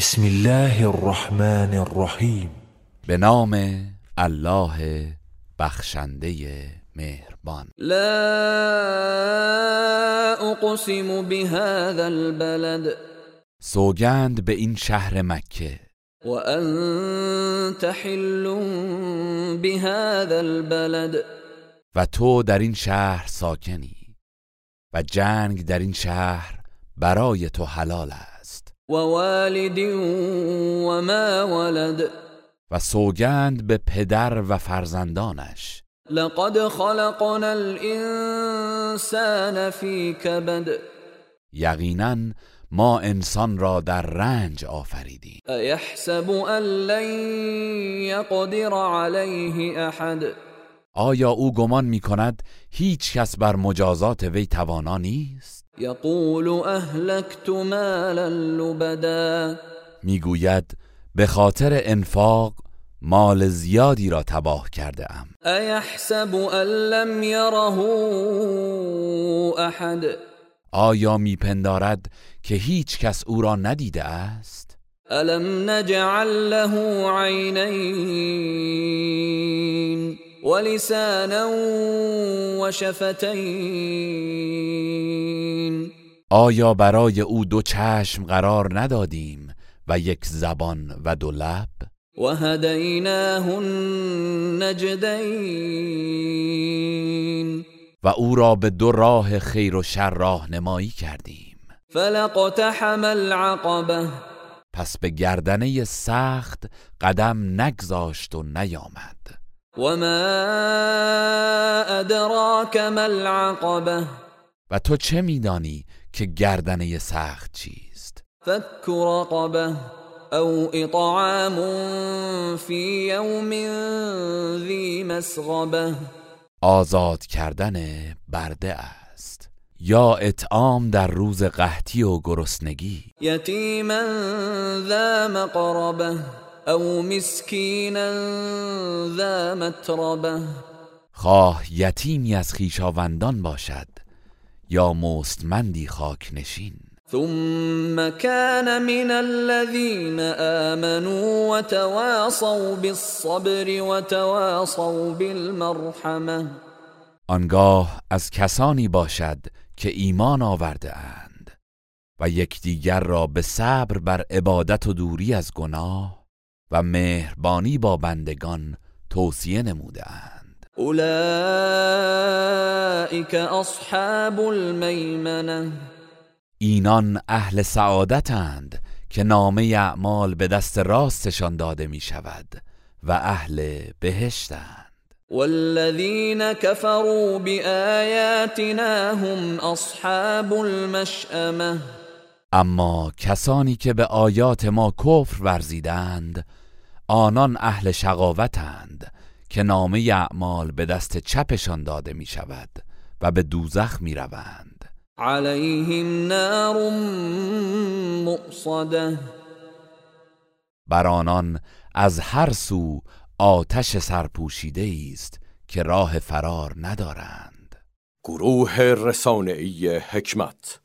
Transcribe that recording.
بسم الله الرحمن الرحیم به نام الله بخشنده مهربان. لا اقسم بهذا البلد. سوگند به این شهر مکه. وانت حل بهذا البلد. و تو در این شهر ساکنی. و جنگ در این شهر برای تو حلال است. ووالد وما ولد. و سوگند به پدر و فرزندانش. لقد خلقنا الانسان في كبد یقینا ما انسان را در رنج آفریدیم. ایحسب ان لن يقدر عليه احد. آیا او گمان می کند هیچ کس بر مجازات وی توانا نیست؟ یقول اهلكت مالا لبدا. می‌گوید به خاطر انفاق مال زیادی را تباه کرده ام ایحسب ان لم يره احد. آیا میپندارد که هیچ کس او را ندیده است؟ الم نجعل له عینین. ولسانا وشفتین. آیا برای او دو چشم قرار ندادیم و یک زبان و دو لب؟ وهديناه النجدين و او را به دو راه خیر و شر راهنمایی کردیم. فلقتحم العقبه پس به گردنه سخت قدم نگذاشت و نیامد. وما ادراك ما العقبه و تو چه میدانی که گردنه سخت چیست؟ فك رقبه او اطعام في يوم ذي مسغبه آزاد کردن برده است. یا اطعام در روز قحطی و گرسنگی. يتيما ذا مقربه او مسكينا ذا متربه خواه یتیمی از خیشاوندان باشد یا مستمندی خاک نشین ثم كان من الذين آمنوا وتواصوا بالصبر وتواصوا بالمرحمه آنگاه از کسانی باشد که ایمان آورده اند و یکدیگر را به صبر بر عبادت و دوری از گناه و مهربانی با بندگان توصیه نموده اند اولئك اصحاب الميمنه اینان اهل سعادتند که نامه اعمال به دست راستشان داده می شود و اهل بهشتند. والذين كفروا بآياتنا هم اصحاب المشأمه. اما کسانی که به آیات ما کفر ورزیدند آنان اهل شقاوتند که نامه اعمال به دست چپشان داده می شود و به دوزخ می روند عليهم نار مؤصده. بر آنان از هر سو آتش سرپوشیده است که راه فرار ندارند. گروه رسانه‌ای حکمت.